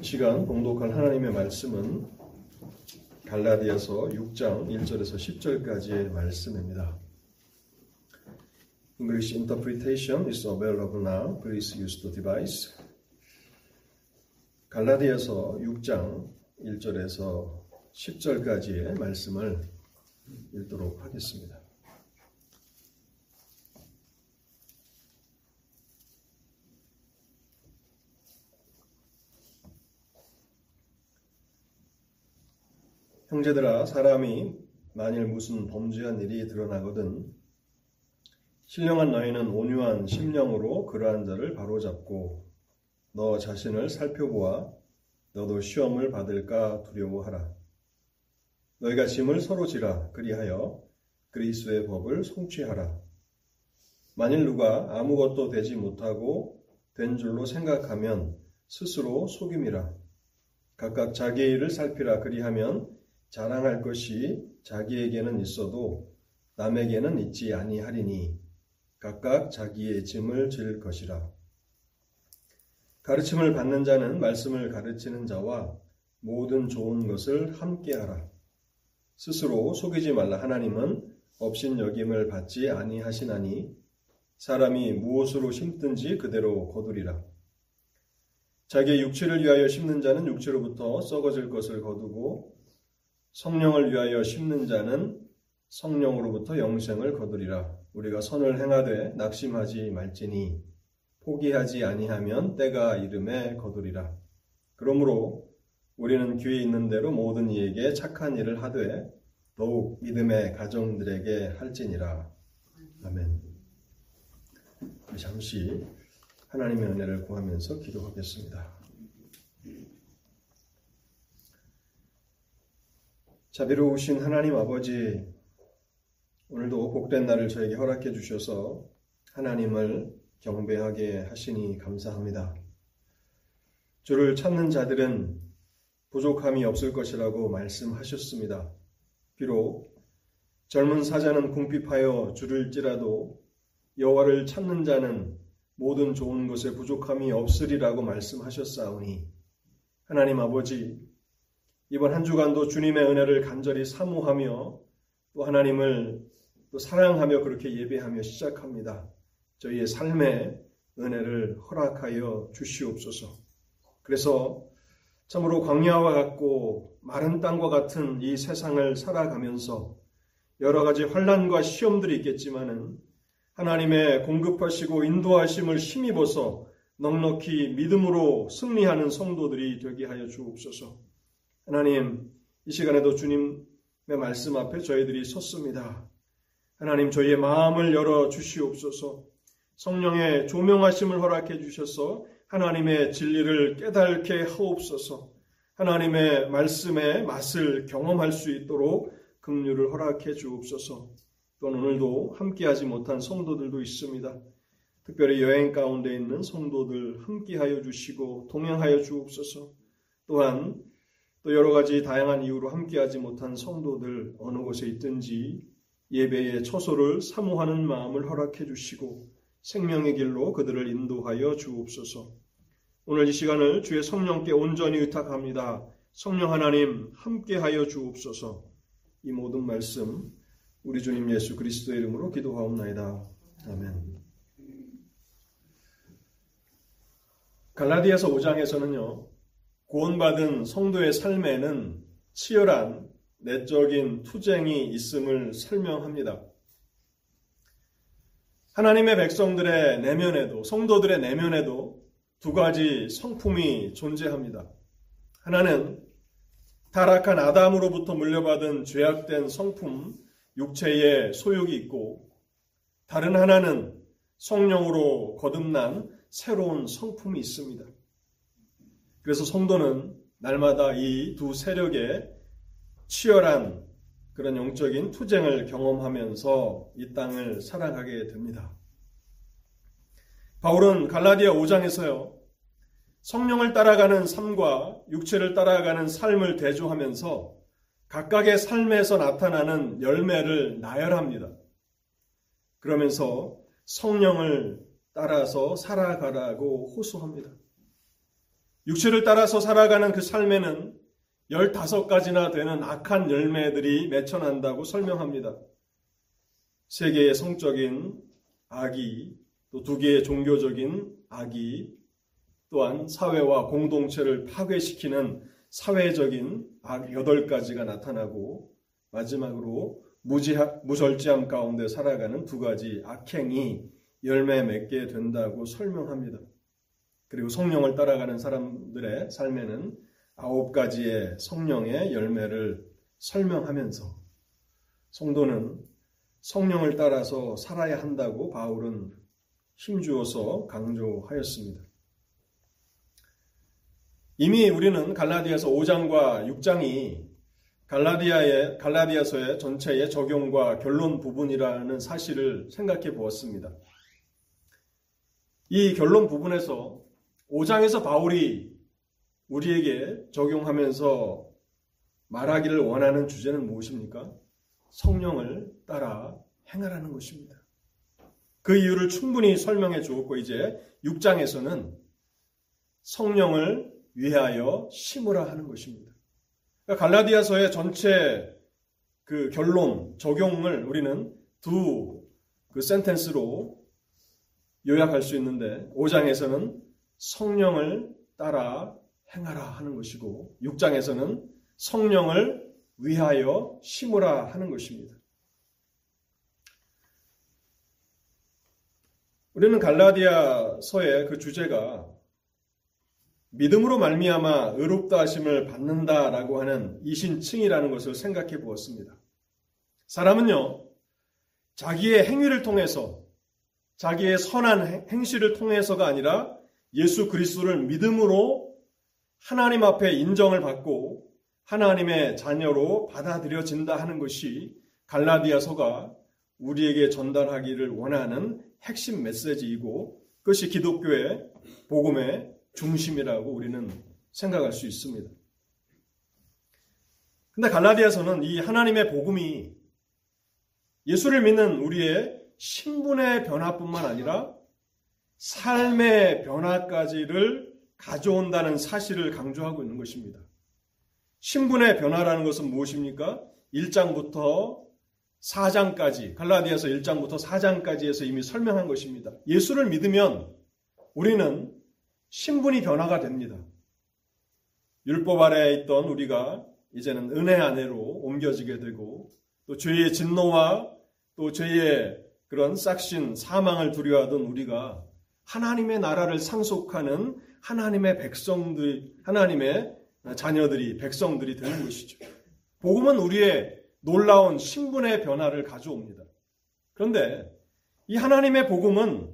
이 시간 봉독할 하나님의 말씀은 갈라디아서 6장 1절에서 10절까지의 말씀입니다. English interpretation is available now. Please use the device. 갈라디아서 6장 1절에서 10절까지의 말씀을 읽도록 하겠습니다. 형제들아 사람이 만일 무슨 범죄한 일이 드러나거든 신령한 너희는 온유한 심령으로 그러한 자를 바로잡고 너 자신을 살펴보아 너도 시험을 받을까 두려워하라. 너희가 짐을 서로 지라 그리하여 그리스의 법을 성취하라. 만일 누가 아무것도 되지 못하고 된 줄로 생각하면 스스로 속임이라. 각각 자기의 일을 살피라 그리하면 자랑할 것이 자기에게는 있어도 남에게는 있지 아니하리니 각각 자기의 짐을 질 것이라. 가르침을 받는 자는 말씀을 가르치는 자와 모든 좋은 것을 함께하라. 스스로 속이지 말라 하나님은 업신 여김을 받지 아니하시나니 사람이 무엇으로 심든지 그대로 거두리라. 자기의 육체를 위하여 심는 자는 육체로부터 썩어질 것을 거두고 성령을 위하여 심는 자는 성령으로부터 영생을 거두리라. 우리가 선을 행하되 낙심하지 말지니 포기하지 아니하면 때가 이름에 거두리라. 그러므로 우리는 귀에 있는 대로 모든 이에게 착한 일을 하되 더욱 믿음의 가정들에게 할지니라. 아멘. 잠시 하나님의 은혜를 구하면서 기도하겠습니다. 자비로우신 하나님 아버지, 오늘도 복된 날을 저에게 허락해 주셔서 하나님을 경배하게 하시니 감사합니다. 주를 찾는 자들은 부족함이 없을 것이라고 말씀하셨습니다. 비록 젊은 사자는 궁핍하여 줄을지라도 여호와를 찾는 자는 모든 좋은 것에 부족함이 없으리라고 말씀하셨사오니 하나님 아버지 이번 한 주간도 주님의 은혜를 간절히 사모하며 또 하나님을 또 사랑하며 그렇게 예배하며 시작합니다. 저희의 삶에 은혜를 허락하여 주시옵소서. 그래서 참으로 광야와 같고 마른 땅과 같은 이 세상을 살아가면서 여러 가지 환란과 시험들이 있겠지만은 하나님의 공급하시고 인도하심을 힘입어서 넉넉히 믿음으로 승리하는 성도들이 되게 하여 주옵소서. 하나님, 이 시간에도 주님의 말씀 앞에 저희들이 섰습니다. 하나님, 저희의 마음을 열어 주시옵소서. 성령의 조명하심을 허락해 주셔서 하나님의 진리를 깨닫게 하옵소서. 하나님의 말씀의 맛을 경험할 수 있도록 긍휼을 허락해 주옵소서. 또한 오늘도 함께하지 못한 성도들도 있습니다. 특별히 여행 가운데 있는 성도들 함께하여 주시고 동행하여 주옵소서. 또한 또 여러 가지 다양한 이유로 함께하지 못한 성도들 어느 곳에 있든지 예배의 처소를 사모하는 마음을 허락해 주시고 생명의 길로 그들을 인도하여 주옵소서. 오늘 이 시간을 주의 성령께 온전히 의탁합니다. 성령 하나님 함께하여 주옵소서. 이 모든 말씀 우리 주님 예수 그리스도의 이름으로 기도하옵나이다. 아멘. 갈라디아서 5장에서는요. 구원받은 성도의 삶에는 치열한 내적인 투쟁이 있음을 설명합니다. 하나님의 백성들의 내면에도, 성도들의 내면에도 두 가지 성품이 존재합니다. 하나는 타락한 아담으로부터 물려받은 죄악된 성품, 육체의 소욕이 있고, 다른 하나는 성령으로 거듭난 새로운 성품이 있습니다. 그래서 성도는 날마다 이 두 세력의 치열한 그런 영적인 투쟁을 경험하면서 이 땅을 살아가게 됩니다. 바울은 갈라디아 5장에서요, 성령을 따라가는 삶과 육체를 따라가는 삶을 대조하면서 각각의 삶에서 나타나는 열매를 나열합니다. 그러면서 성령을 따라서 살아가라고 호소합니다. 육체를 따라서 살아가는 그 삶에는 15가지나 되는 악한 열매들이 맺혀난다고 설명합니다. 세 개의 성적인 악이, 또 두 개의 종교적인 악이, 또한 사회와 공동체를 파괴시키는 사회적인 악 8가지가 나타나고, 마지막으로 무지하, 무절제함 가운데 살아가는 두 가지 악행이 열매 맺게 된다고 설명합니다. 그리고 성령을 따라가는 사람들의 삶에는 아홉 가지의 성령의 열매를 설명하면서 성도는 성령을 따라서 살아야 한다고 바울은 힘주어서 강조하였습니다. 이미 우리는 갈라디아서 5장과 6장이 갈라디아의 갈라디아서의 전체의 적용과 결론 부분이라는 사실을 생각해 보았습니다. 이 결론 부분에서 5장에서 바울이 우리에게 적용하면서 말하기를 원하는 주제는 무엇입니까? 성령을 따라 행하라는 것입니다. 그 이유를 충분히 설명해 주었고 이제 6장에서는 성령을 위하여 심으라 하는 것입니다. 그러니까 갈라디아서의 전체 그 결론, 적용을 우리는 두 그 센텐스로 요약할 수 있는데 5장에서는 성령을 따라 행하라 하는 것이고 6장에서는 성령을 위하여 심으라 하는 것입니다. 우리는 갈라디아서의 그 주제가 믿음으로 말미암아 의롭다 하심을 받는다라고 하는 이신칭이라는 것을 생각해 보았습니다. 사람은요, 자기의 행위를 통해서 자기의 선한 행실을 통해서가 아니라 예수 그리스도를 믿음으로 하나님 앞에 인정을 받고 하나님의 자녀로 받아들여진다 하는 것이 갈라디아서가 우리에게 전달하기를 원하는 핵심 메시지이고 그것이 기독교의 복음의 중심이라고 우리는 생각할 수 있습니다. 근데 갈라디아서는 이 하나님의 복음이 예수를 믿는 우리의 신분의 변화뿐만 아니라 삶의 변화까지를 가져온다는 사실을 강조하고 있는 것입니다. 신분의 변화라는 것은 무엇입니까? 1장부터 4장까지, 갈라디아서 1장부터 4장까지에서 이미 설명한 것입니다. 예수를 믿으면 우리는 신분이 변화가 됩니다. 율법 아래에 있던 우리가 이제는 은혜 안에로 옮겨지게 되고 또 죄의 진노와 또 죄의 그런 싹신 사망을 두려워하던 우리가 하나님의 나라를 상속하는 하나님의 백성들, 하나님의 자녀들이, 백성들이 되는 것이죠. 복음은 우리의 놀라운 신분의 변화를 가져옵니다. 그런데 이 하나님의 복음은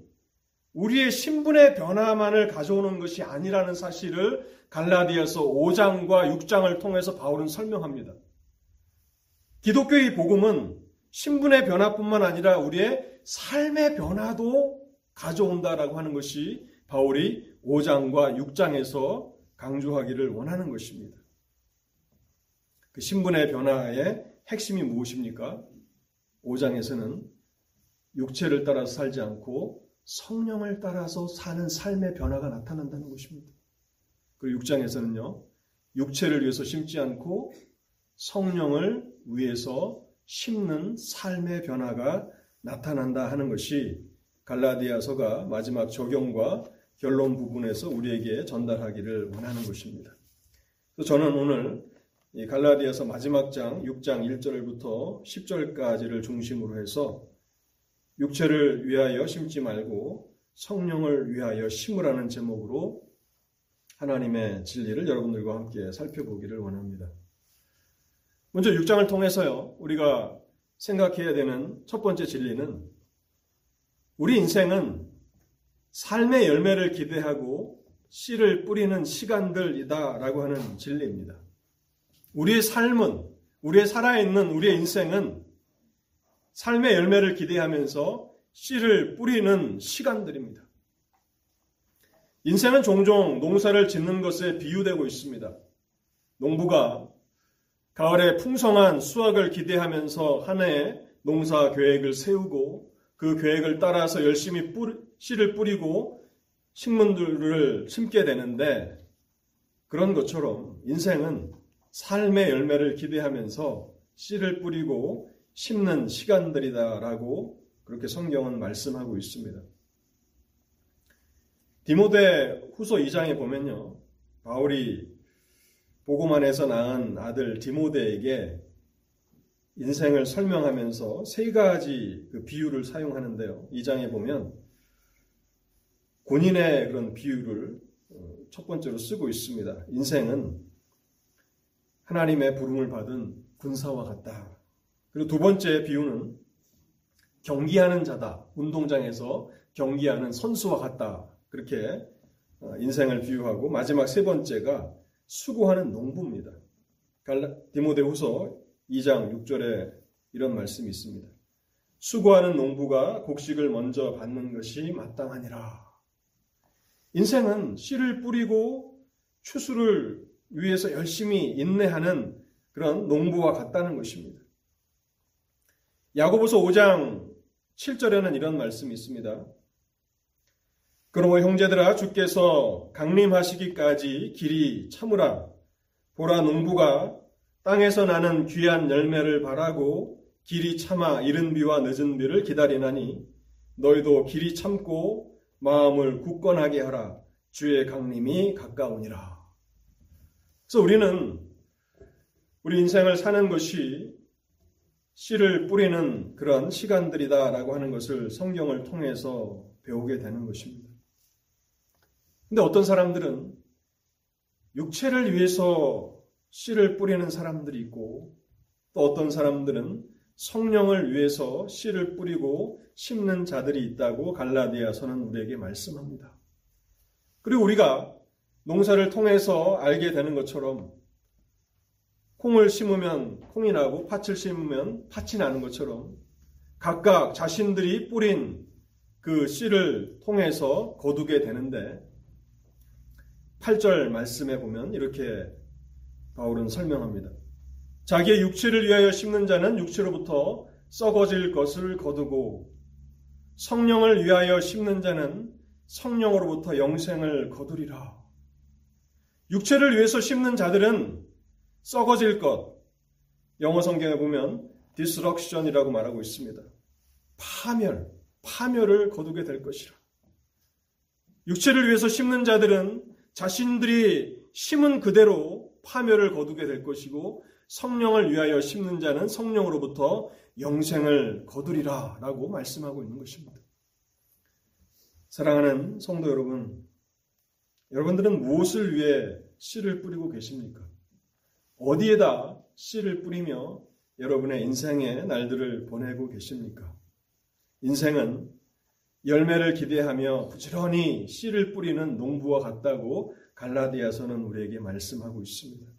우리의 신분의 변화만을 가져오는 것이 아니라는 사실을 갈라디아서 5장과 6장을 통해서 바울은 설명합니다. 기독교의 복음은 신분의 변화뿐만 아니라 우리의 삶의 변화도 가져온다라고 하는 것이 바울이 5장과 6장에서 강조하기를 원하는 것입니다. 그 신분의 변화의 핵심이 무엇입니까? 5장에서는 육체를 따라서 살지 않고 성령을 따라서 사는 삶의 변화가 나타난다는 것입니다. 그리고 6장에서는요, 육체를 위해서 심지 않고 성령을 위해서 심는 삶의 변화가 나타난다 하는 것이 갈라디아서가 마지막 적용과 결론 부분에서 우리에게 전달하기를 원하는 것입니다. 저는 오늘 갈라디아서 마지막 장 6장 1절부터 10절까지를 중심으로 해서 육체를 위하여 심지 말고 성령을 위하여 심으라는 제목으로 하나님의 진리를 여러분들과 함께 살펴보기를 원합니다. 먼저 6장을 통해서요, 우리가 생각해야 되는 첫 번째 진리는 우리 인생은 삶의 열매를 기대하고 씨를 뿌리는 시간들이다라고 하는 진리입니다. 우리의 삶은, 우리의 살아있는 우리의 인생은 삶의 열매를 기대하면서 씨를 뿌리는 시간들입니다. 인생은 종종 농사를 짓는 것에 비유되고 있습니다. 농부가 가을에 풍성한 수확을 기대하면서 한 해의 농사 계획을 세우고 그 계획을 따라서 열심히 뿌리, 씨를 뿌리고 식물들을 심게 되는데 그런 것처럼 인생은 삶의 열매를 기대하면서 씨를 뿌리고 심는 시간들이다라고 그렇게 성경은 말씀하고 있습니다. 디모데 후서 2장에 보면요. 바울이 보고만에서 낳은 아들 디모데에게 인생을 설명하면서 세 가지 그 비유를 사용하는데요. 2장에 보면 본인의 그런 비유를 어, 첫 번째로 쓰고 있습니다. 인생은 하나님의 부름을 받은 군사와 같다. 그리고 두 번째 비유는 경기하는 자다. 운동장에서 경기하는 선수와 같다. 그렇게 어, 인생을 비유하고 마지막 세 번째가 수고하는 농부입니다. 디모데후서 2장 6절에 이런 말씀이 있습니다. 수고하는 농부가 곡식을 먼저 받는 것이 마땅하니라. 인생은 씨를 뿌리고 추수를 위해서 열심히 인내하는 그런 농부와 같다는 것입니다. 야고보서 5장 7절에는 이런 말씀이 있습니다. 그러므 형제들아 주께서 강림하시기까지 길이 참으라. 보라 농부가 땅에서 나는 귀한 열매를 바라고 길이 참아 이른 비와 늦은 비를 기다리나니 너희도 길이 참고 마음을 굳건하게 하라. 주의 강림이 가까우니라. 그래서 우리는 우리 인생을 사는 것이 씨를 뿌리는 그런 시간들이다라고 하는 것을 성경을 통해서 배우게 되는 것입니다. 근데 어떤 사람들은 육체를 위해서 씨를 뿌리는 사람들이 있고 또 어떤 사람들은 성령을 위해서 씨를 뿌리고 심는 자들이 있다고 갈라디아서는 우리에게 말씀합니다. 그리고 우리가 농사를 통해서 알게 되는 것처럼 콩을 심으면 콩이 나고 팥을 심으면 팥이 나는 것처럼 각각 자신들이 뿌린 그 씨를 통해서 거두게 되는데 8절 말씀에 보면 이렇게 바울은 설명합니다. 자기의 육체를 위하여 심는 자는 육체로부터 썩어질 것을 거두고 성령을 위하여 심는 자는 성령으로부터 영생을 거두리라. 육체를 위해서 심는 자들은 썩어질 것. 영어 성경에 보면 destruction이라고 말하고 있습니다. 파멸, 파멸을 거두게 될 것이라. 육체를 위해서 심는 자들은 자신들이 심은 그대로 파멸을 거두게 될 것이고 성령을 위하여 심는 자는 성령으로부터 영생을 거두리라 라고 말씀하고 있는 것입니다. 사랑하는 성도 여러분, 여러분들은 무엇을 위해 씨를 뿌리고 계십니까? 어디에다 씨를 뿌리며 여러분의 인생의 날들을 보내고 계십니까? 인생은 열매를 기대하며 부지런히 씨를 뿌리는 농부와 같다고 갈라디아서는 우리에게 말씀하고 있습니다.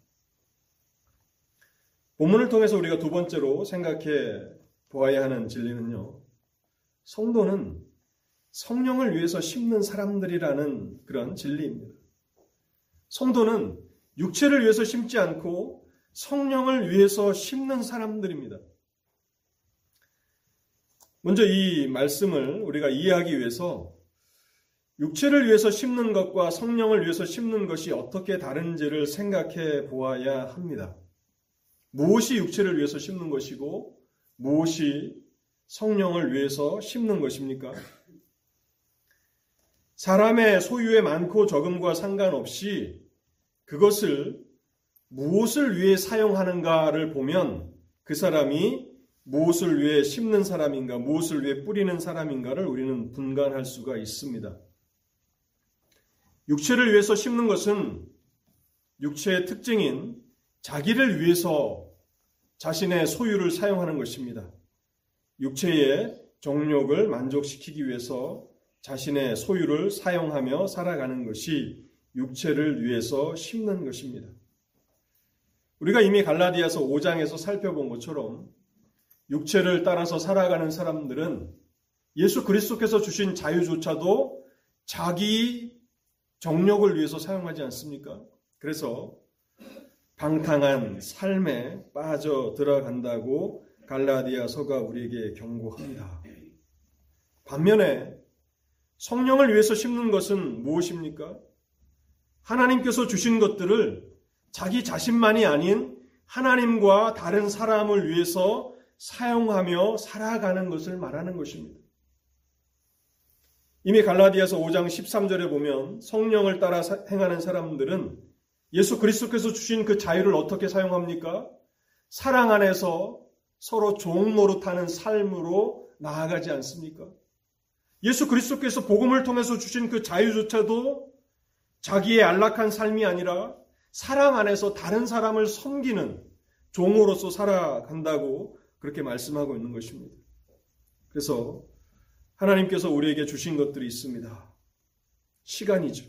본문을 통해서 우리가 두 번째로 생각해 보아야 하는 진리는요. 성도는 성령을 위해서 심는 사람들이라는 그런 진리입니다. 성도는 육체를 위해서 심지 않고 성령을 위해서 심는 사람들입니다. 먼저 이 말씀을 우리가 이해하기 위해서 육체를 위해서 심는 것과 성령을 위해서 심는 것이 어떻게 다른지를 생각해 보아야 합니다. 무엇이 육체를 위해서 심는 것이고 무엇이 성령을 위해서 심는 것입니까? 사람의 소유의 많고 적음과 상관없이 그것을 무엇을 위해 사용하는가를 보면 그 사람이 무엇을 위해 심는 사람인가, 무엇을 위해 뿌리는 사람인가를 우리는 분간할 수가 있습니다. 육체를 위해서 심는 것은 육체의 특징인 자기를 위해서 자신의 소유를 사용하는 것입니다. 육체의 정욕을 만족시키기 위해서 자신의 소유를 사용하며 살아가는 것이 육체를 위해서 심는 것입니다. 우리가 이미 갈라디아서 5장에서 살펴본 것처럼 육체를 따라서 살아가는 사람들은 예수 그리스도께서 주신 자유조차도 자기 정력을 위해서 사용하지 않습니까? 그래서 방탕한 삶에 빠져 들어간다고 갈라디아서가 우리에게 경고합니다. 반면에 성령을 위해서 심는 것은 무엇입니까? 하나님께서 주신 것들을 자기 자신만이 아닌 하나님과 다른 사람을 위해서 사용하며 살아가는 것을 말하는 것입니다. 이미 갈라디아서 5장 13절에 보면 성령을 따라 행하는 사람들은 예수 그리스도께서 주신 그 자유를 어떻게 사용합니까? 사랑 안에서 서로 종 노릇하는 삶으로 나아가지 않습니까? 예수 그리스도께서 복음을 통해서 주신 그 자유조차도 자기의 안락한 삶이 아니라 사랑 안에서 다른 사람을 섬기는 종으로서 살아간다고 그렇게 말씀하고 있는 것입니다. 그래서 하나님께서 우리에게 주신 것들이 있습니다. 시간이죠.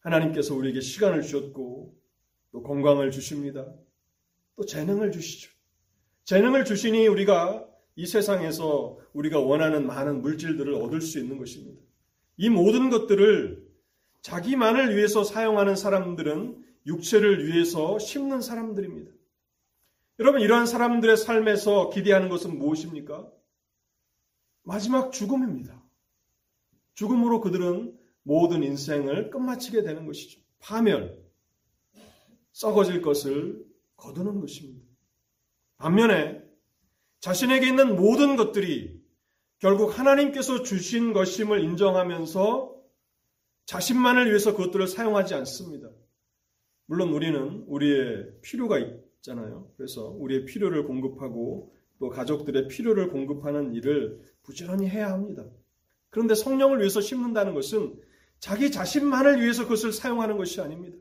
하나님께서 우리에게 시간을 주셨고 또 건강을 주십니다. 또 재능을 주시죠. 재능을 주시니 우리가 이 세상에서 우리가 원하는 많은 물질들을 얻을 수 있는 것입니다. 이 모든 것들을 자기만을 위해서 사용하는 사람들은 육체를 위해서 심는 사람들입니다. 여러분, 이러한 사람들의 삶에서 기대하는 것은 무엇입니까? 마지막 죽음입니다. 죽음으로 그들은 모든 인생을 끝마치게 되는 것이죠. 파멸, 썩어질 것을 거두는 것입니다. 반면에 자신에게 있는 모든 것들이 결국 하나님께서 주신 것임을 인정하면서 자신만을 위해서 그것들을 사용하지 않습니다. 물론 우리는 우리의 필요가 있잖아요. 그래서 우리의 필요를 공급하고 또 가족들의 필요를 공급하는 일을 부지런히 해야 합니다. 그런데 성령을 위해서 심는다는 것은 자기 자신만을 위해서 그것을 사용하는 것이 아닙니다.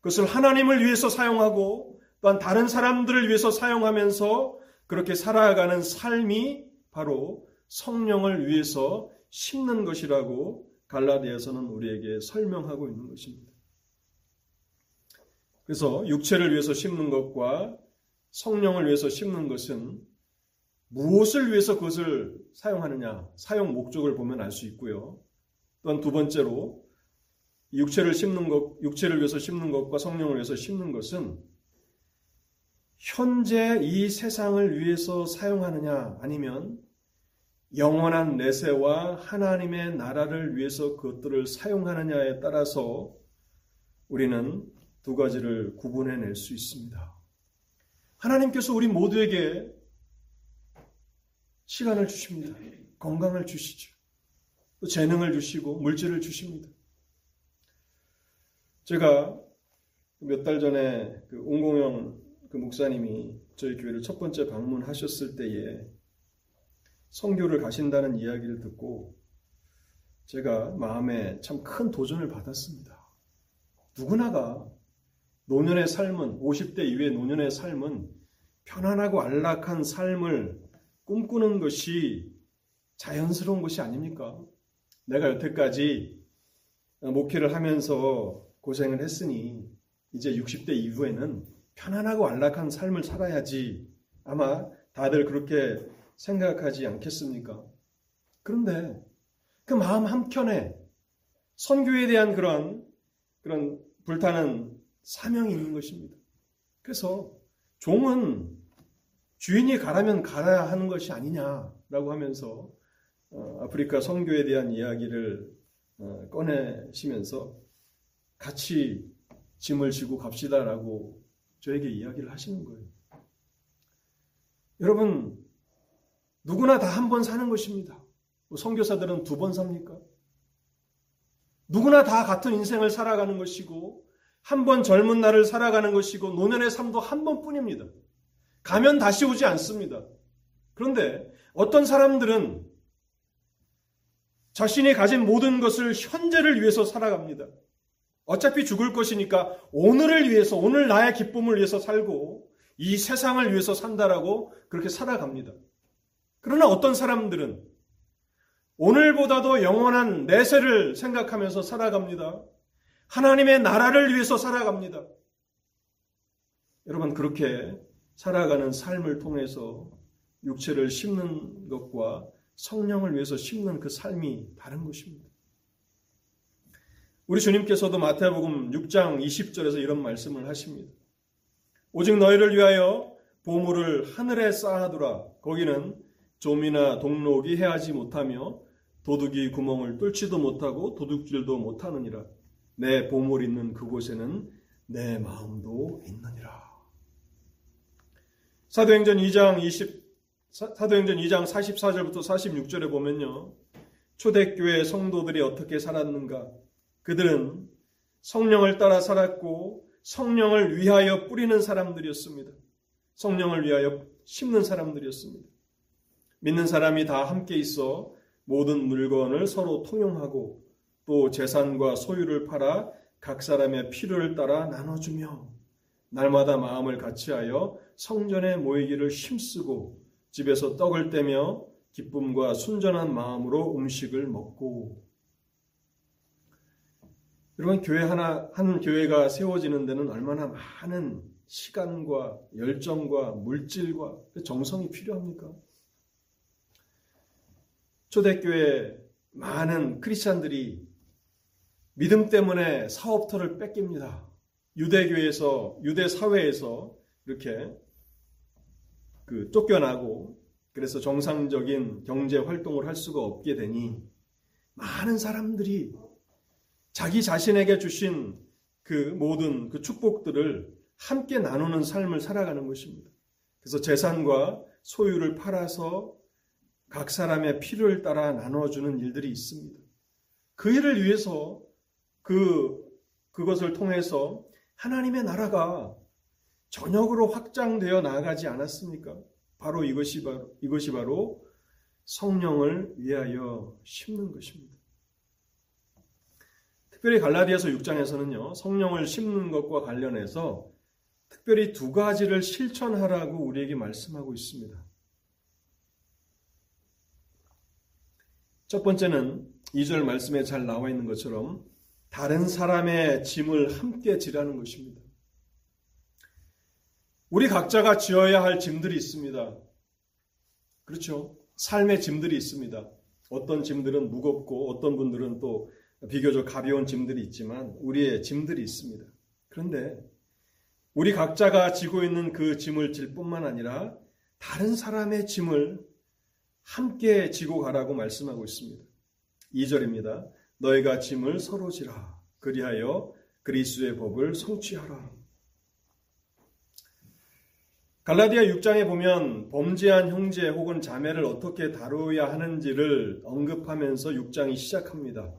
그것을 하나님을 위해서 사용하고 또한 다른 사람들을 위해서 사용하면서 그렇게 살아가는 삶이 바로 성령을 위해서 심는 것이라고 갈라디아서는 우리에게 설명하고 있는 것입니다. 그래서 육체를 위해서 심는 것과 성령을 위해서 심는 것은 무엇을 위해서 그것을 사용하느냐, 사용 목적을 보면 알 수 있고요. 또한 두 번째로 육체를 심는 것, 육체를 위해서 심는 것과 성령을 위해서 심는 것은 현재 이 세상을 위해서 사용하느냐 아니면 영원한 내세와 하나님의 나라를 위해서 그것들을 사용하느냐에 따라서 우리는 두 가지를 구분해낼 수 있습니다. 하나님께서 우리 모두에게 시간을 주십니다. 건강을 주시죠. 또 재능을 주시고 물질을 주십니다. 제가 몇 달 전에 그 옹공영 그 목사님이 저희 교회를 첫 번째 방문하셨을 때에 성교를 가신다는 이야기를 듣고 제가 마음에 참 큰 도전을 받았습니다. 누구나가 노년의 삶은 50대 이후의 노년의 삶은 편안하고 안락한 삶을 꿈꾸는 것이 자연스러운 것이 아닙니까? 내가 여태까지 목회를 하면서 고생을 했으니 이제 60대 이후에는 편안하고 안락한 삶을 살아야지 아마 다들 그렇게 생각하지 않겠습니까? 그런데 그 마음 한켠에 선교에 대한 그런 그런 불타는 사명이 있는 것입니다. 그래서 종은 주인이 가라면 가야 하는 것이 아니냐라고 하면서 어, 아프리카 선교에 대한 이야기를 어, 꺼내시면서 같이 짐을 지고 갑시다라고 저에게 이야기를 하시는 거예요. 여러분 누구나 다 한 번 사는 것입니다. 뭐 선교사들은 두 번 삽니까? 누구나 다 같은 인생을 살아가는 것이고 한 번 젊은 날을 살아가는 것이고 노년의 삶도 한 번뿐입니다. 가면 다시 오지 않습니다. 그런데 어떤 사람들은 자신이 가진 모든 것을 현재를 위해서 살아갑니다. 어차피 죽을 것이니까 오늘을 위해서, 오늘 나의 기쁨을 위해서 살고 이 세상을 위해서 산다라고 그렇게 살아갑니다. 그러나 어떤 사람들은 오늘보다도 영원한 내세를 생각하면서 살아갑니다. 하나님의 나라를 위해서 살아갑니다. 여러분, 그렇게 살아가는 삶을 통해서 육체를 심는 것과 성령을 위해서 심는 그 삶이 다른 것입니다. 우리 주님께서도 마태복음 6장 20절에서 이런 말씀을 하십니다. 오직 너희를 위하여 보물을 하늘에 쌓아두라. 거기는 좀이나 동록이 해하지 못하며 도둑이 구멍을 뚫지도 못하고 도둑질도 못하느니라. 내 보물 있는 그곳에는 내 마음도 있느니라. 사도행전 2장 20 사도행전 2장 44절부터 46절에 보면요. 초대교회 성도들이 어떻게 살았는가? 그들은 성령을 따라 살았고 성령을 위하여 뿌리는 사람들이었습니다. 성령을 위하여 심는 사람들이었습니다. 믿는 사람이 다 함께 있어 모든 물건을 서로 통용하고 또 재산과 소유를 팔아 각 사람의 필요를 따라 나눠주며 날마다 마음을 같이하여 성전에 모이기를 힘쓰고 집에서 떡을 떼며 기쁨과 순전한 마음으로 음식을 먹고 여러분 교회 하나 한 교회가 세워지는 데는 얼마나 많은 시간과 열정과 물질과 정성이 필요합니까? 초대교회 많은 크리스찬들이 믿음 때문에 사업터를 뺏깁니다. 유대교에서 유대 사회에서 이렇게 그 쫓겨나고 그래서 정상적인 경제 활동을 할 수가 없게 되니 많은 사람들이 자기 자신에게 주신 그 모든 그 축복들을 함께 나누는 삶을 살아가는 것입니다. 그래서 재산과 소유를 팔아서 각 사람의 필요를 따라 나눠주는 일들이 있습니다. 그 일을 위해서 그, 그것을 통해서 하나님의 나라가 전역으로 확장되어 나가지 않았습니까? 바로 이것이 바로, 이것이 바로 성령을 위하여 심는 것입니다. 특별히 갈라디아서 6장에서는요, 성령을 심는 것과 관련해서 특별히 두 가지를 실천하라고 우리에게 말씀하고 있습니다. 첫 번째는 2절 말씀에 잘 나와 있는 것처럼 다른 사람의 짐을 함께 지라는 것입니다. 우리 각자가 지어야 할 짐들이 있습니다. 그렇죠. 삶의 짐들이 있습니다. 어떤 짐들은 무겁고 어떤 분들은 또 비교적 가벼운 짐들이 있지만 우리의 짐들이 있습니다. 그런데 우리 각자가 지고 있는 그 짐을 질 뿐만 아니라 다른 사람의 짐을 함께 지고 가라고 말씀하고 있습니다. 2절입니다. 너희가 짐을 서로 지라. 그리하여 그리스의 법을 성취하라. 갈라디아 6장에 보면 범죄한 형제 혹은 자매를 어떻게 다루어야 하는지를 언급하면서 6장이 시작합니다.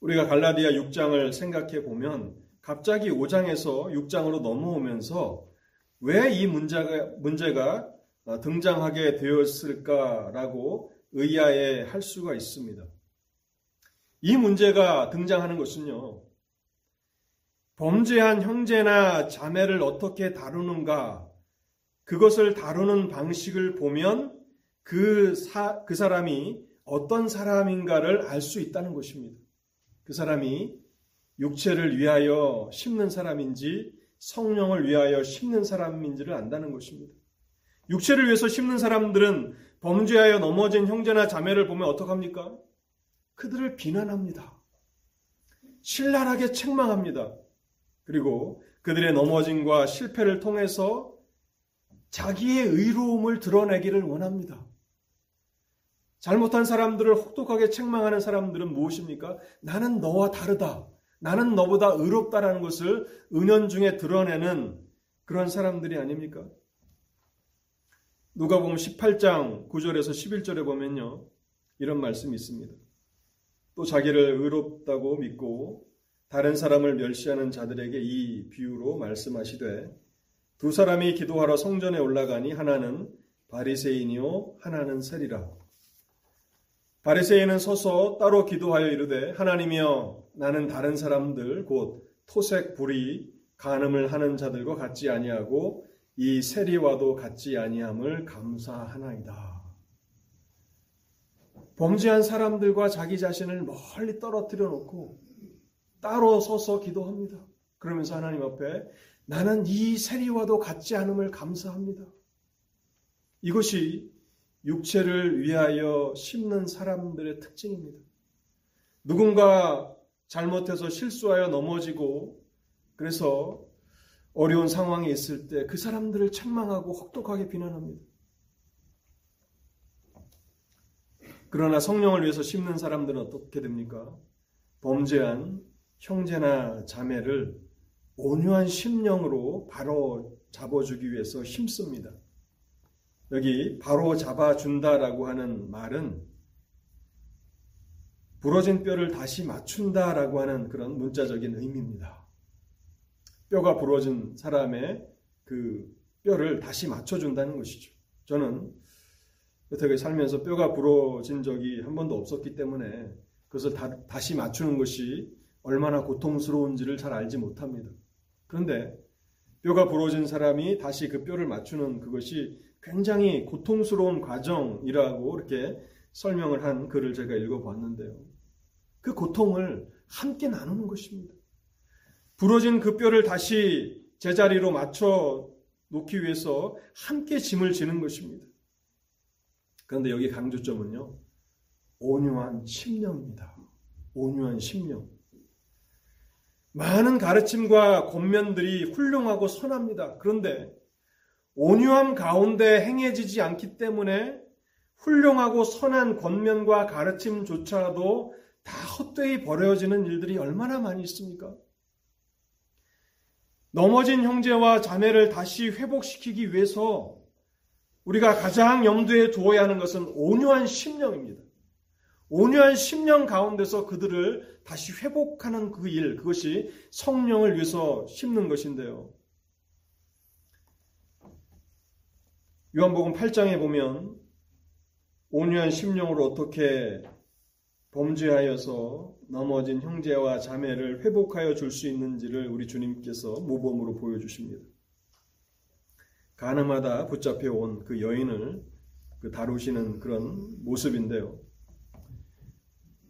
우리가 갈라디아 6장을 생각해 보면 갑자기 5장에서 6장으로 넘어오면서 왜 이 문제가, 문제가 등장하게 되었을까라고 의아해 할 수가 있습니다. 이 문제가 등장하는 것은요, 범죄한 형제나 자매를 어떻게 다루는가, 그것을 다루는 방식을 보면 그, 사, 그 사람이 어떤 사람인가를 알 수 있다는 것입니다. 그 사람이 육체를 위하여 심는 사람인지 성령을 위하여 심는 사람인지를 안다는 것입니다. 육체를 위해서 심는 사람들은 범죄하여 넘어진 형제나 자매를 보면 어떡합니까? 그들을 비난합니다. 신랄하게 책망합니다. 그리고 그들의 넘어짐과 실패를 통해서 자기의 의로움을 드러내기를 원합니다. 잘못한 사람들을 혹독하게 책망하는 사람들은 무엇입니까? 나는 너와 다르다. 나는 너보다 의롭다라는 것을 은연중에 드러내는 그런 사람들이 아닙니까? 누가 보면 18장 9절에서 11절에 보면요. 이런 말씀이 있습니다. 또 자기를 의롭다고 믿고 다른 사람을 멸시하는 자들에게 이 비유로 말씀하시되 두 사람이 기도하러 성전에 올라가니 하나는 바리새인이요 하나는 세리라. 바리새인은 서서 따로 기도하여 이르되 하나님이여 나는 다른 사람들 곧 토색 불이 간음을 하는 자들과 같지 아니하고 이 세리와도 같지 아니함을 감사하나이다. 범죄한 사람들과 자기 자신을 멀리 떨어뜨려 놓고 따로 서서 기도합니다. 그러면서 하나님 앞에 나는 이 세리와도 같지 않음을 감사합니다. 이것이 육체를 위하여 심는 사람들의 특징입니다. 누군가 잘못해서 실수하여 넘어지고 그래서 어려운 상황에 있을 때 그 사람들을 책망하고 혹독하게 비난합니다. 그러나 성령을 위해서 심는 사람들은 어떻게 됩니까? 범죄한 형제나 자매를 온유한 심령으로 바로 잡아주기 위해서 힘씁니다. 여기 바로 잡아준다라고 하는 말은 부러진 뼈를 다시 맞춘다라고 하는 그런 문자적인 의미입니다. 뼈가 부러진 사람의 그 뼈를 다시 맞춰준다는 것이죠. 저는 여태까지 살면서 뼈가 부러진 적이 한 번도 없었기 때문에 그것을 다, 다시 맞추는 것이 얼마나 고통스러운지를 잘 알지 못합니다. 그런데 뼈가 부러진 사람이 다시 그 뼈를 맞추는 그것이 굉장히 고통스러운 과정이라고 이렇게 설명을 한 글을 제가 읽어봤는데요. 그 고통을 함께 나누는 것입니다. 부러진 그 뼈를 다시 제자리로 맞춰 놓기 위해서 함께 짐을 지는 것입니다. 그런데 여기 강조점은요, 온유한 심령입니다. 온유한 심령. 많은 가르침과 권면들이 훌륭하고 선합니다. 그런데 온유함 가운데 행해지지 않기 때문에 훌륭하고 선한 권면과 가르침조차도 다 헛되이 버려지는 일들이 얼마나 많이 있습니까? 넘어진 형제와 자매를 다시 회복시키기 위해서 우리가 가장 염두에 두어야 하는 것은 온유한 심령입니다. 온유한 심령 가운데서 그들을 다시 회복하는 그 일, 그것이 성령을 위해서 심는 것인데요. 요한복음 8장에 보면 온유한 심령으로 어떻게 범죄하여서 넘어진 형제와 자매를 회복하여 줄 수 있는지를 우리 주님께서 모범으로 보여주십니다. 가늠하다 붙잡혀 온 그 여인을 그 다루시는 그런 모습인데요.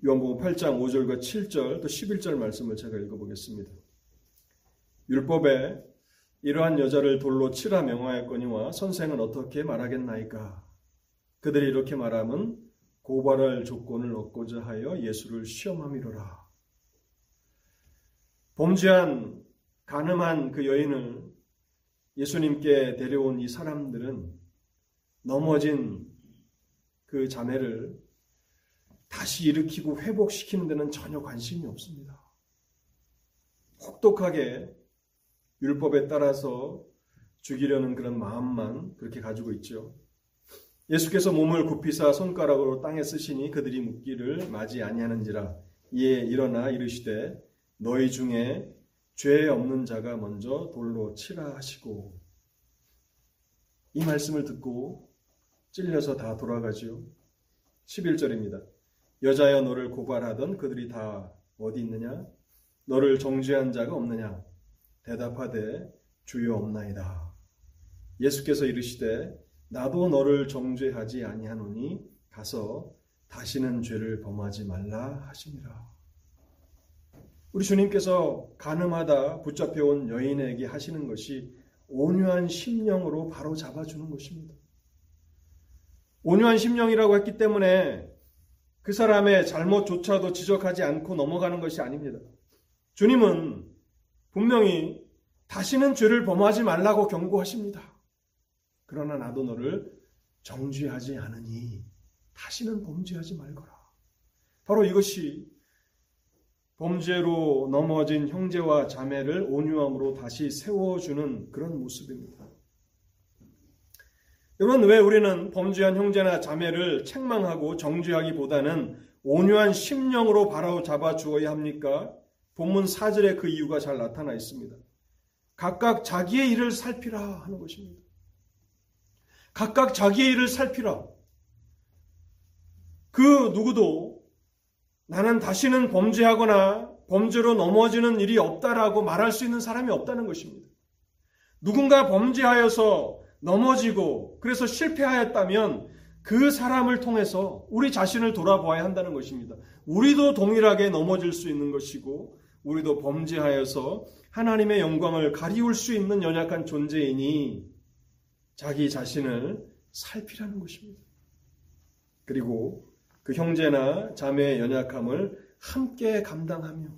요한복음 8장 5절과 7절 또 11절 말씀을 제가 읽어보겠습니다. 율법에 이러한 여자를 돌로 치라 명하였거니와 선생은 어떻게 말하겠나이까? 그들이 이렇게 말하면 고발할 조건을 얻고자 하여 예수를 시험함이로라. 범죄한 가늠한 그 여인을 예수님께 데려온 이 사람들은 넘어진 그 자매를 다시 일으키고 회복시키는 데는 전혀 관심이 없습니다. 혹독하게 율법에 따라서 죽이려는 그런 마음만 그렇게 가지고 있죠. 예수께서 몸을 굽히사 손가락으로 땅에 쓰시니 그들이 묻기를 맞이 아니하는지라 이에 일어나 이르시되 너희 중에 죄 없는 자가 먼저 돌로 치라 하시고 이 말씀을 듣고 찔려서 다 돌아가지요. 11절입니다. 여자여 너를 고발하던 그들이 다 어디 있느냐? 너를 정죄한 자가 없느냐? 대답하되 주여 없나이다. 예수께서 이르시되 나도 너를 정죄하지 아니하노니 가서 다시는 죄를 범하지 말라 하시니라. 우리 주님께서 가늠하다 붙잡혀온 여인에게 하시는 것이 온유한 심령으로 바로 잡아주는 것입니다. 온유한 심령이라고 했기 때문에 그 사람의 잘못조차도 지적하지 않고 넘어가는 것이 아닙니다. 주님은 분명히 다시는 죄를 범하지 말라고 경고하십니다. 그러나 나도 너를 정죄하지 않으니 다시는 범죄하지 말거라. 바로 이것이 범죄로 넘어진 형제와 자매를 온유함으로 다시 세워주는 그런 모습입니다. 여러분, 왜 우리는 범죄한 형제나 자매를 책망하고 정죄하기보다는 온유한 심령으로 바로잡아 주어야 합니까? 본문 4절에 그 이유가 잘 나타나 있습니다. 각각 자기의 일을 살피라 하는 것입니다. 각각 자기의 일을 살피라. 그 누구도 나는 다시는 범죄하거나 범죄로 넘어지는 일이 없다라고 말할 수 있는 사람이 없다는 것입니다. 누군가 범죄하여서 넘어지고 그래서 실패하였다면 그 사람을 통해서 우리 자신을 돌아보아야 한다는 것입니다. 우리도 동일하게 넘어질 수 있는 것이고 우리도 범죄하여서 하나님의 영광을 가리울 수 있는 연약한 존재이니 자기 자신을 살피라는 것입니다. 그리고 그 형제나 자매의 연약함을 함께 감당하며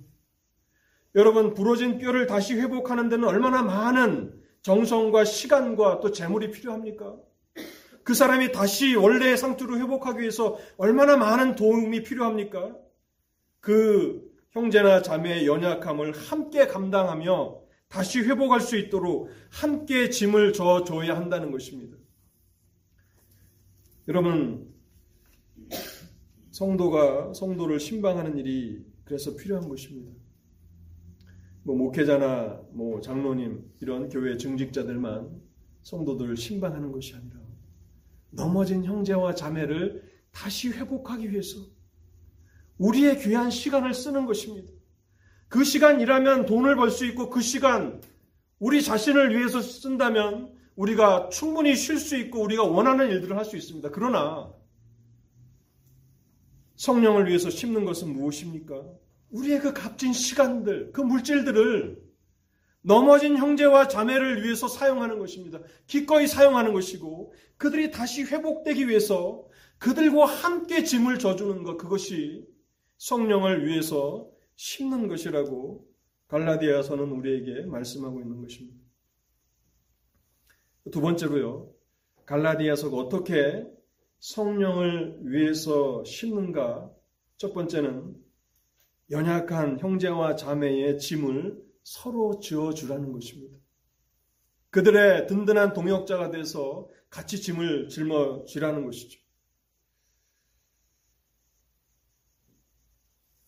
여러분 부러진 뼈를 다시 회복하는 데는 얼마나 많은 정성과 시간과 또 재물이 필요합니까? 그 사람이 다시 원래의 상태로 회복하기 위해서 얼마나 많은 도움이 필요합니까? 그 형제나 자매의 연약함을 함께 감당하며 다시 회복할 수 있도록 함께 짐을 져 줘야 한다는 것입니다. 여러분 성도가 성도를 신방하는 일이 그래서 필요한 것입니다. 뭐 목회자나 뭐 장로님 이런 교회 증직자들만 성도들을 신방하는 것이 아니라 넘어진 형제와 자매를 다시 회복하기 위해서 우리의 귀한 시간을 쓰는 것입니다. 그 시간 일하면 돈을 벌 수 있고 그 시간 우리 자신을 위해서 쓴다면 우리가 충분히 쉴 수 있고 우리가 원하는 일들을 할 수 있습니다. 그러나 성령을 위해서 심는 것은 무엇입니까? 우리의 그 값진 시간들, 그 물질들을 넘어진 형제와 자매를 위해서 사용하는 것입니다. 기꺼이 사용하는 것이고 그들이 다시 회복되기 위해서 그들과 함께 짐을 져주는 것 그것이 성령을 위해서 심는 것이라고 갈라디아서는 우리에게 말씀하고 있는 것입니다. 두 번째로요. 갈라디아서가 어떻게 성령을 위해서 심는가? 첫 번째는 연약한 형제와 자매의 짐을 서로 지어주라는 것입니다. 그들의 든든한 동역자가 돼서 같이 짐을 짊어지라는 것이죠.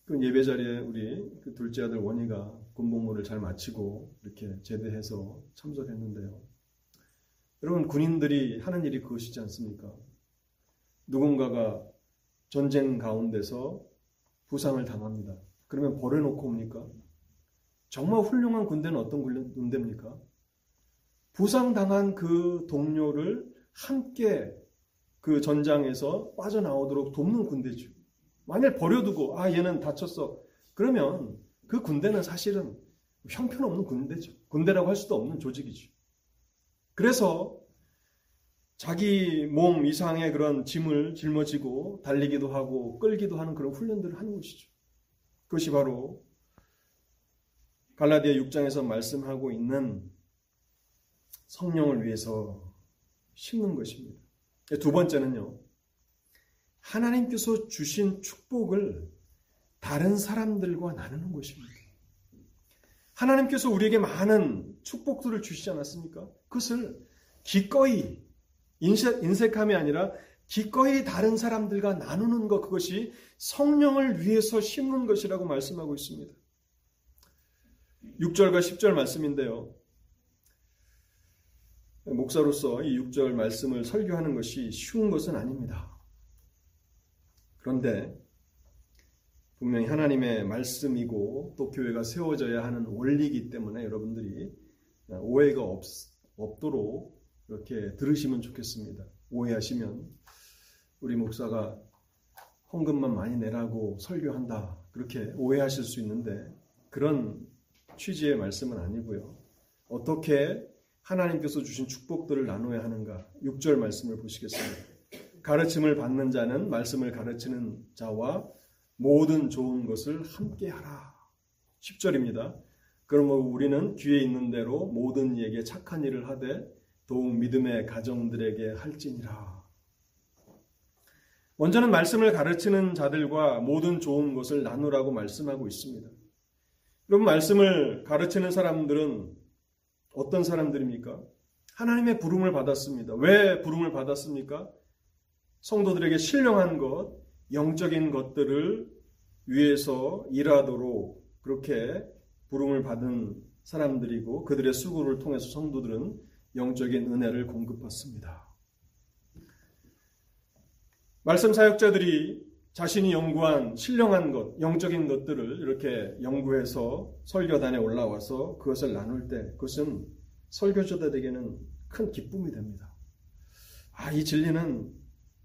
그 예배 자리에 우리 그 둘째 아들 원희가 군복무를 잘 마치고 이렇게 제대해서 참석했는데요. 여러분 군인들이 하는 일이 그것이지 않습니까? 누군가가 전쟁 가운데서 부상을 당합니다. 그러면 버려놓고 옵니까? 정말 훌륭한 군대는 어떤 군대입니까? 부상당한 그 동료를 함께 그 전장에서 빠져나오도록 돕는 군대죠. 만약 버려두고, 아, 얘는 다쳤어. 그러면 그 군대는 사실은 형편없는 군대죠. 군대라고 할 수도 없는 조직이죠. 그래서 자기 몸 이상의 그런 짐을 짊어지고 달리기도 하고 끌기도 하는 그런 훈련들을 하는 것이죠. 그것이 바로 갈라디아 6장에서 말씀하고 있는 성령을 위해서 심는 것입니다. 두 번째는요. 하나님께서 주신 축복을 다른 사람들과 나누는 것입니다. 하나님께서 우리에게 많은 축복들을 주시지 않았습니까? 그것을 기꺼이 인색, 인색함이 아니라 기꺼이 다른 사람들과 나누는 것 그것이 성령을 위해서 심는 것이라고 말씀하고 있습니다. 6절과 10절 말씀인데요. 목사로서 이 6절 말씀을 설교하는 것이 쉬운 것은 아닙니다. 그런데 분명히 하나님의 말씀이고 또 교회가 세워져야 하는 원리이기 때문에 여러분들이 오해가 없, 없도록 이렇게 들으시면 좋겠습니다. 오해하시면 우리 목사가 헌금만 많이 내라고 설교한다. 그렇게 오해하실 수 있는데 그런 취지의 말씀은 아니고요. 어떻게 하나님께서 주신 축복들을 나눠야 하는가? 6절 말씀을 보시겠습니다. 가르침을 받는 자는 말씀을 가르치는 자와 모든 좋은 것을 함께 하라. 10절입니다. 그러므로 우리는 귀에 있는 대로 모든 이에게 착한 일을 하되 더욱 믿음의 가정들에게 할지니라. 먼저는 말씀을 가르치는 자들과 모든 좋은 것을 나누라고 말씀하고 있습니다. 여러분, 말씀을 가르치는 사람들은 어떤 사람들입니까? 하나님의 부름을 받았습니다. 왜 부름을 받았습니까? 성도들에게 신령한 것, 영적인 것들을 위해서 일하도록 그렇게 부름을 받은 사람들이고 그들의 수고를 통해서 성도들은 영적인 은혜를 공급받습니다. 말씀 사역자들이 자신이 연구한 신령한 것, 영적인 것들을 이렇게 연구해서 설교단에 올라와서 그것을 나눌 때 그것은 설교자들에게는 큰 기쁨이 됩니다. 아, 이 진리는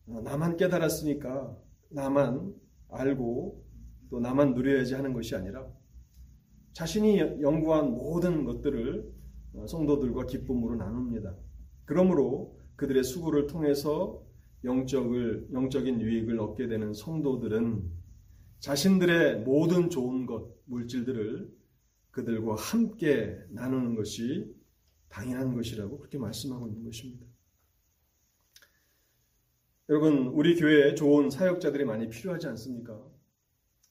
나만 깨달았으니까 나만 알고 또 나만 누려야지 하는 것이 아니라 자신이 연구한 모든 것들을 어, 성도들과 기쁨으로 나눕니다. 그러므로 그들의 수고를 통해서 영적을, 영적인 유익을 얻게 되는 성도들은 자신들의 모든 좋은 것, 물질들을 그들과 함께 나누는 것이 당연한 것이라고 그렇게 말씀하고 있는 것입니다. 여러분, 우리 교회에 좋은 사역자들이 많이 필요하지 않습니까?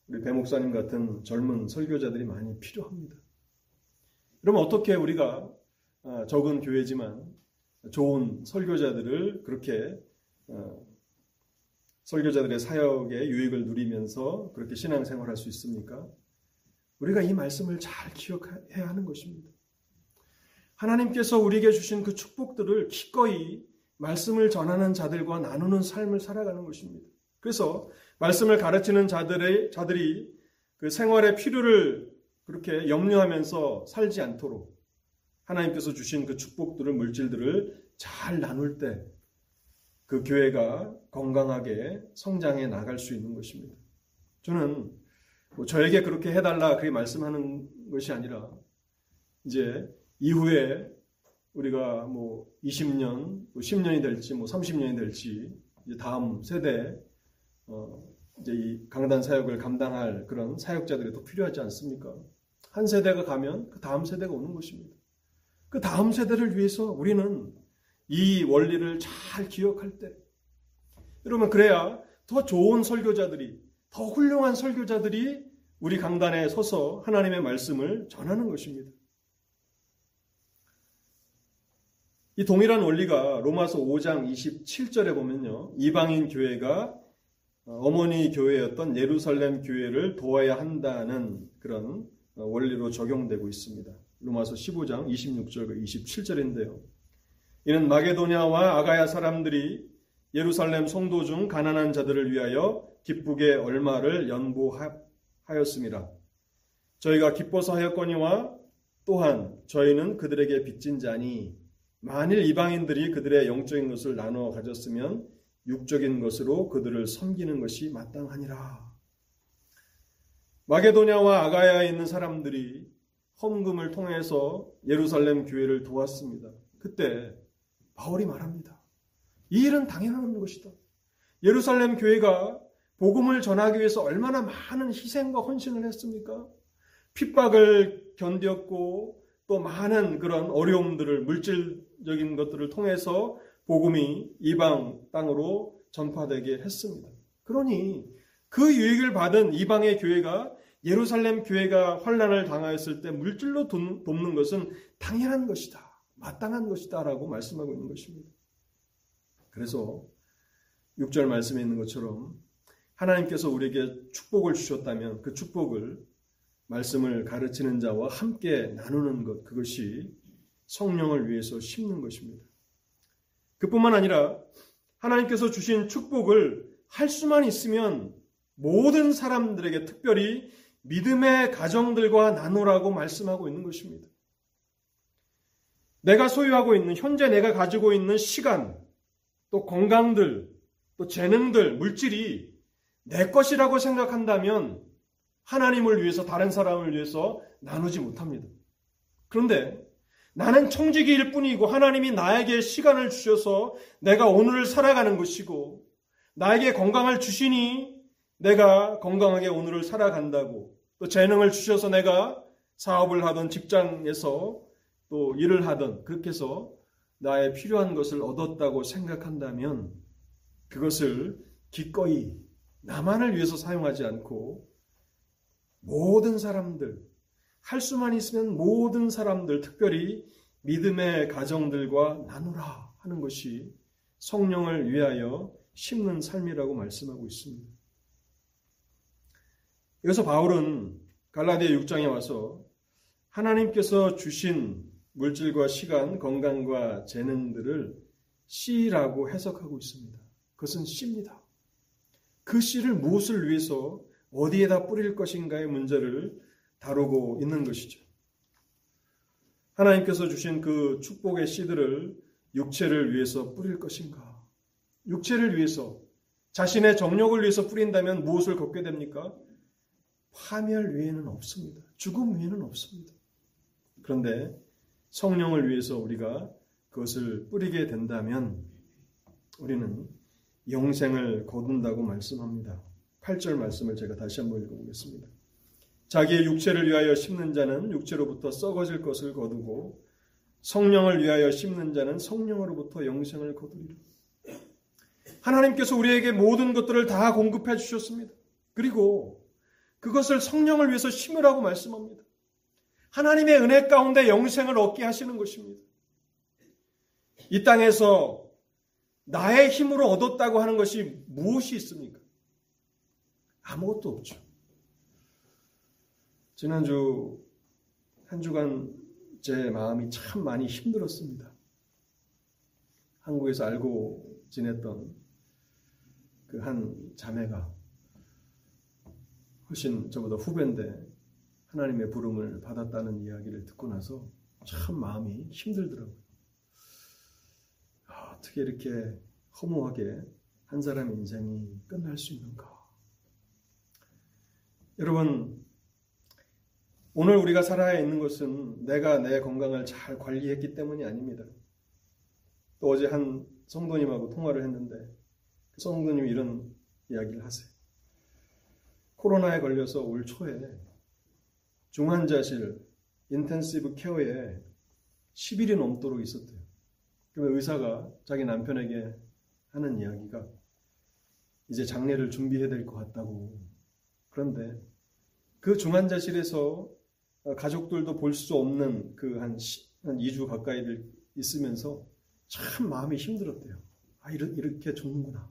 우리 배 목사님 같은 젊은 설교자들이 많이 필요합니다. 그럼 어떻게 우리가 아, 적은 교회지만 좋은 설교자들을 그렇게 어, 설교자들의 사역의 유익을 누리면서 그렇게 신앙생활할 수 있습니까? 우리가 이 말씀을 잘 기억해야 하는 것입니다. 하나님께서 우리에게 주신 그 축복들을 기꺼이 말씀을 전하는 자들과 나누는 삶을 살아가는 것입니다. 그래서 말씀을 가르치는 자들의, 자들이 그 생활의 필요를 그렇게 염려하면서 살지 않도록 하나님께서 주신 그 축복들을, 물질들을 잘 나눌 때 그 교회가 건강하게 성장해 나갈 수 있는 것입니다. 저는 뭐 저에게 그렇게 해달라 그렇게 말씀하는 것이 아니라 이제 이후에 우리가 뭐 20년, 뭐 10년이 될지 뭐 30년이 될지 이제 다음 세대 어 이제 이 강단 사역을 감당할 그런 사역자들이 또 필요하지 않습니까? 한 세대가 가면 그 다음 세대가 오는 것입니다. 그 다음 세대를 위해서 우리는 이 원리를 잘 기억할 때 여러분 그래야 더 좋은 설교자들이 더 훌륭한 설교자들이 우리 강단에 서서 하나님의 말씀을 전하는 것입니다. 이 동일한 원리가 로마서 5장 27절에 보면요. 이방인 교회가 어머니 교회였던 예루살렘 교회를 도와야 한다는 그런 원리로 적용되고 있습니다. 로마서 15장 26절과 27절인데요. 이는 마게도냐와 아가야 사람들이 예루살렘 성도 중 가난한 자들을 위하여 기쁘게 얼마를 연보하였습니다. 저희가 기뻐서 하였거니와 또한 저희는 그들에게 빚진 자니 만일 이방인들이 그들의 영적인 것을 나누어 가졌으면 육적인 것으로 그들을 섬기는 것이 마땅하니라. 마게도냐와 아가야에 있는 사람들이 헌금을 통해서 예루살렘 교회를 도왔습니다. 그때 바울이 말합니다. 이 일은 당연한 것이다. 예루살렘 교회가 복음을 전하기 위해서 얼마나 많은 희생과 헌신을 했습니까? 핍박을 견뎠고 또 많은 그런 어려움들을 물질적인 것들을 통해서 복음이 이방 땅으로 전파되게 했습니다. 그러니 그 유익을 받은 이방의 교회가 예루살렘 교회가 환란을 당하였을 때 물질로 돕는 것은 당연한 것이다. 마땅한 것이다. 라고 말씀하고 있는 것입니다. 그래서 6절 말씀에 있는 것처럼 하나님께서 우리에게 축복을 주셨다면 그 축복을 말씀을 가르치는 자와 함께 나누는 것, 그것이 성령을 위해서 심는 것입니다. 그뿐만 아니라 하나님께서 주신 축복을 할 수만 있으면 모든 사람들에게 특별히 믿음의 가정들과 나누라고 말씀하고 있는 것입니다. 내가 소유하고 있는, 현재 내가 가지고 있는 시간, 또 건강들, 또 재능들, 물질이 내 것이라고 생각한다면 하나님을 위해서 다른 사람을 위해서 나누지 못합니다. 그런데 나는 청지기일 뿐이고 하나님이 나에게 시간을 주셔서 내가 오늘을 살아가는 것이고 나에게 건강을 주시니 내가 건강하게 오늘을 살아간다고 또 재능을 주셔서 내가 사업을 하던 직장에서 또 일을 하던 그렇게 해서 나의 필요한 것을 얻었다고 생각한다면 그것을 기꺼이 나만을 위해서 사용하지 않고 모든 사람들, 할 수만 있으면 모든 사람들, 특별히 믿음의 가정들과 나누라 하는 것이 성령을 위하여 심는 삶이라고 말씀하고 있습니다. 여기서 바울은 갈라디아 6장에 와서 하나님께서 주신 물질과 시간, 건강과 재능들을 씨라고 해석하고 있습니다. 그것은 씨입니다. 그 씨를 무엇을 위해서 어디에다 뿌릴 것인가의 문제를 다루고 있는 것이죠. 하나님께서 주신 그 축복의 씨들을 육체를 위해서 뿌릴 것인가? 육체를 위해서, 자신의 정력을 위해서 뿌린다면 무엇을 걷게 됩니까? 파멸 외에는 없습니다. 죽음 외에는 없습니다. 그런데 성령을 위해서 우리가 그것을 뿌리게 된다면 우리는 영생을 거둔다고 말씀합니다. 8절 말씀을 제가 다시 한번 읽어보겠습니다. 자기의 육체를 위하여 심는 자는 육체로부터 썩어질 것을 거두고 성령을 위하여 심는 자는 성령으로부터 영생을 거두리라. 하나님께서 우리에게 모든 것들을 다 공급해 주셨습니다. 그리고 그것을 성령을 위해서 심으라고 말씀합니다. 하나님의 은혜 가운데 영생을 얻게 하시는 것입니다. 이 땅에서 나의 힘으로 얻었다고 하는 것이 무엇이 있습니까? 아무것도 없죠. 지난주 한 주간 제 마음이 참 많이 힘들었습니다. 한국에서 알고 지냈던 그 한 자매가 훨씬 저보다 후배인데 하나님의 부름을 받았다는 이야기를 듣고 나서 참 마음이 힘들더라고요. 아, 어떻게 이렇게 허무하게 한 사람의 인생이 끝날 수 있는가? 여러분, 오늘 우리가 살아야 있는 것은 내가 내 건강을 잘 관리했기 때문이 아닙니다. 또 어제 한 성도님하고 통화를 했는데 그 성도님이 이런 이야기를 하세요. 코로나에 걸려서 올 초에 중환자실 인텐시브 케어에 10일이 넘도록 있었대요. 그러면 의사가 자기 남편에게 하는 이야기가 이제 장례를 준비해야 될 것 같다고. 그런데 그 중환자실에서 어, 가족들도 볼 수 없는 그한 한 2주 가까이 있으면서 참 마음이 힘들었대요. 아, 이렇게 죽는구나.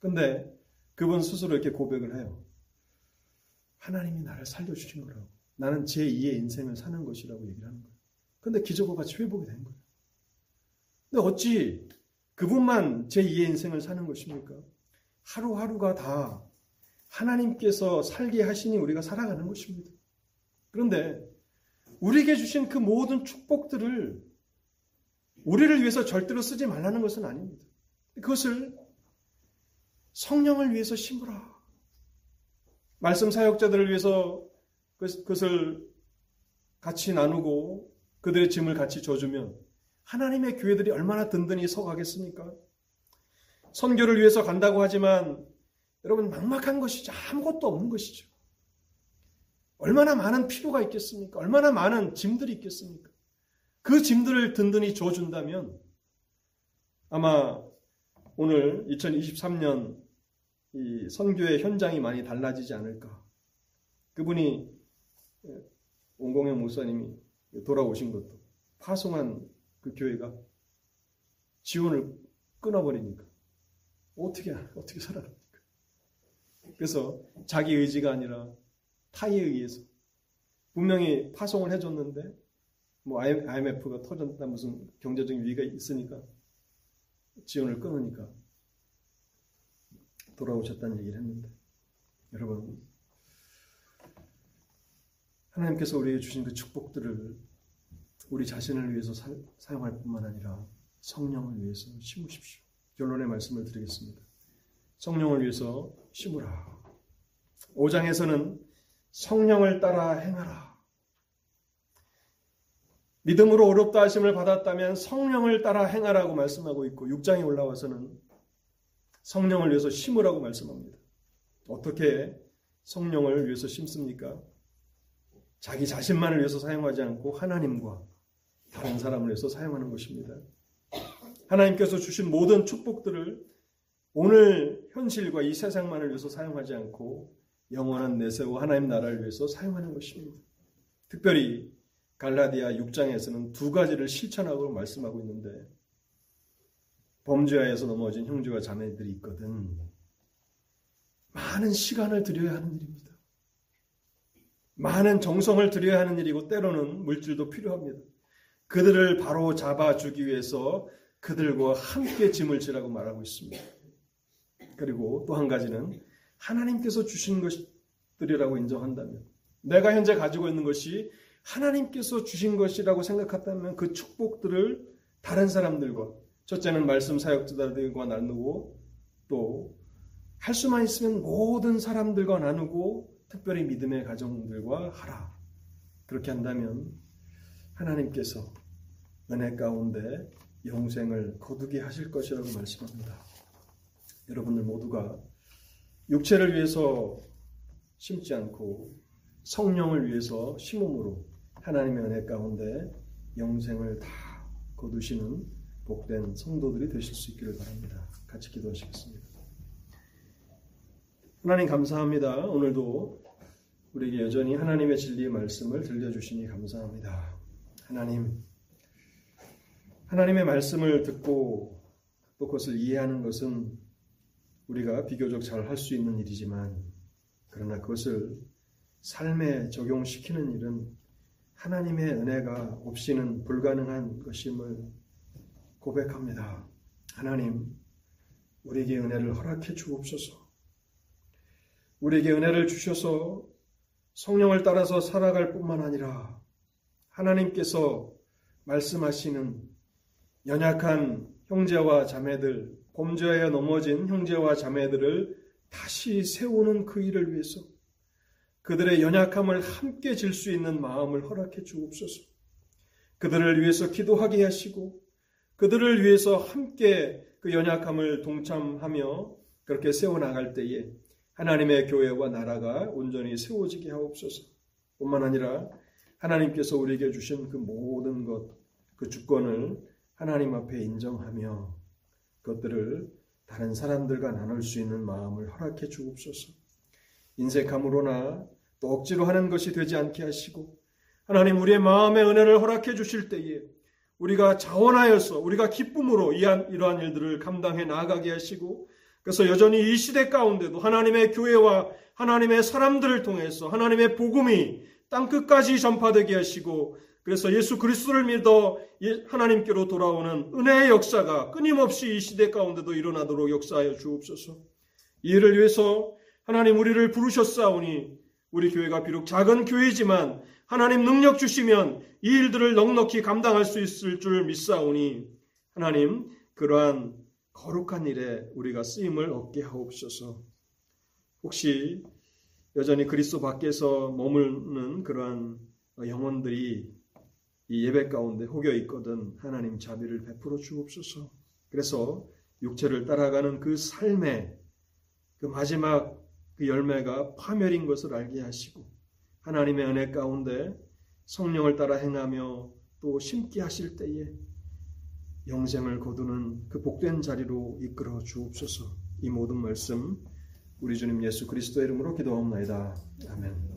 근데 그분 스스로 이렇게 고백을 해요. 하나님이 나를 살려주신 거라고. 나는 제2의 인생을 사는 것이라고 얘기를 하는 거예요. 근데 기적과 같이 회복이 된 거예요. 근데 어찌 그분만 제2의 인생을 사는 것입니까? 하루하루가 다 하나님께서 살게 하시니 우리가 살아가는 것입니다. 그런데 우리에게 주신 그 모든 축복들을 우리를 위해서 절대로 쓰지 말라는 것은 아닙니다. 그것을 성령을 위해서 심으라. 말씀 사역자들을 위해서 그것을 같이 나누고 그들의 짐을 같이 져주면 하나님의 교회들이 얼마나 든든히 서가겠습니까? 선교를 위해서 간다고 하지만 여러분 막막한 것이죠. 아무것도 없는 것이죠. 얼마나 많은 필요가 있겠습니까? 얼마나 많은 짐들이 있겠습니까? 그 짐들을 든든히 줘준다면 아마 오늘 2023년 이 선교의 현장이 많이 달라지지 않을까. 그분이 온공영 목사님이 돌아오신 것도 파송한 그 교회가 지원을 끊어버리니까 어떻게 어떻게 살아갑니까? 그래서 자기 의지가 아니라 타이에 의해서 분명히 파송을 해줬는데 뭐 IMF가 터졌다 무슨 경제적인 위기가 있으니까 지원을 끊으니까 돌아오셨다는 얘기를 했는데 여러분 하나님께서 우리에게 주신 그 축복들을 우리 자신을 위해서 사, 사용할 뿐만 아니라 성령을 위해서 심으십시오. 결론의 말씀을 드리겠습니다. 성령을 위해서 심으라. 5장에서는 성령을 따라 행하라. 믿음으로 어렵다 하심을 받았다면 성령을 따라 행하라고 말씀하고 있고 6장에 올라와서는 성령을 위해서 심으라고 말씀합니다. 어떻게 성령을 위해서 심습니까? 자기 자신만을 위해서 사용하지 않고 하나님과 다른 사람을 위해서 사용하는 것입니다. 하나님께서 주신 모든 축복들을 오늘 현실과 이 세상만을 위해서 사용하지 않고 영원한 내세우 하나님 나라를 위해서 사용하는 것입니다. 특별히 갈라디아 6장에서는 두 가지를 실천하고 말씀하고 있는데 범죄하에서 넘어진 형제와 자매들이 있거든. 많은 시간을 들여야 하는 일입니다. 많은 정성을 들여야 하는 일이고 때로는 물질도 필요합니다. 그들을 바로 잡아주기 위해서 그들과 함께 짐을 지라고 말하고 있습니다. 그리고 또 한 가지는 하나님께서 주신 것들이라고 인정한다면 내가 현재 가지고 있는 것이 하나님께서 주신 것이라고 생각한다면 그 축복들을 다른 사람들과 첫째는 말씀 사역자들과 나누고 또 할 수만 있으면 모든 사람들과 나누고 특별히 믿음의 가정들과 하라. 그렇게 한다면 하나님께서 은혜 가운데 영생을 거두게 하실 것이라고 말씀합니다. 여러분들 모두가 육체를 위해서 심지 않고 성령을 위해서 심음으로 하나님의 은혜 가운데 영생을 다 거두시는 복된 성도들이 되실 수 있기를 바랍니다. 같이 기도하시겠습니다. 하나님 감사합니다. 오늘도 우리에게 여전히 하나님의 진리의 말씀을 들려주시니 감사합니다. 하나님, 하나님의 말씀을 듣고 또 그것을 이해하는 것은 우리가 비교적 잘 할 수 있는 일이지만 그러나 그것을 삶에 적용시키는 일은 하나님의 은혜가 없이는 불가능한 것임을 고백합니다. 하나님, 우리에게 은혜를 허락해 주옵소서. 우리에게 은혜를 주셔서 성령을 따라서 살아갈 뿐만 아니라 하나님께서 말씀하시는 연약한 형제와 자매들, 범죄하여 넘어진 형제와 자매들을 다시 세우는 그 일을 위해서 그들의 연약함을 함께 질 수 있는 마음을 허락해 주옵소서. 그들을 위해서 기도하게 하시고 그들을 위해서 함께 그 연약함을 동참하며 그렇게 세워나갈 때에 하나님의 교회와 나라가 온전히 세워지게 하옵소서. 뿐만 아니라 하나님께서 우리에게 주신 그 모든 것, 그 주권을 하나님 앞에 인정하며 그것들을 다른 사람들과 나눌 수 있는 마음을 허락해 주옵소서. 인색함으로나 또 억지로 하는 것이 되지 않게 하시고 하나님 우리의 마음의 은혜를 허락해 주실 때에 우리가 자원하여서 우리가 기쁨으로 이러한 일들을 감당해 나가게 하시고 그래서 여전히 이 시대 가운데도 하나님의 교회와 하나님의 사람들을 통해서 하나님의 복음이 땅 끝까지 전파되게 하시고 그래서 예수 그리스도를 믿어 하나님께로 돌아오는 은혜의 역사가 끊임없이 이 시대 가운데도 일어나도록 역사하여 주옵소서. 이를 위해서 하나님 우리를 부르셨사오니 우리 교회가 비록 작은 교회지만 하나님 능력 주시면 이 일들을 넉넉히 감당할 수 있을 줄 믿사오니 하나님 그러한 거룩한 일에 우리가 쓰임을 얻게 하옵소서. 혹시 여전히 그리스도 밖에서 머무는 그러한 영혼들이 이 예배 가운데 혹여 있거든 하나님 자비를 베풀어 주옵소서. 그래서 육체를 따라가는 그 삶의 그 마지막 그 열매가 파멸인 것을 알게 하시고 하나님의 은혜 가운데 성령을 따라 행하며 또 심게 하실 때에 영생을 거두는 그 복된 자리로 이끌어 주옵소서. 이 모든 말씀 우리 주님 예수 그리스도의 이름으로 기도하옵나이다. 아멘.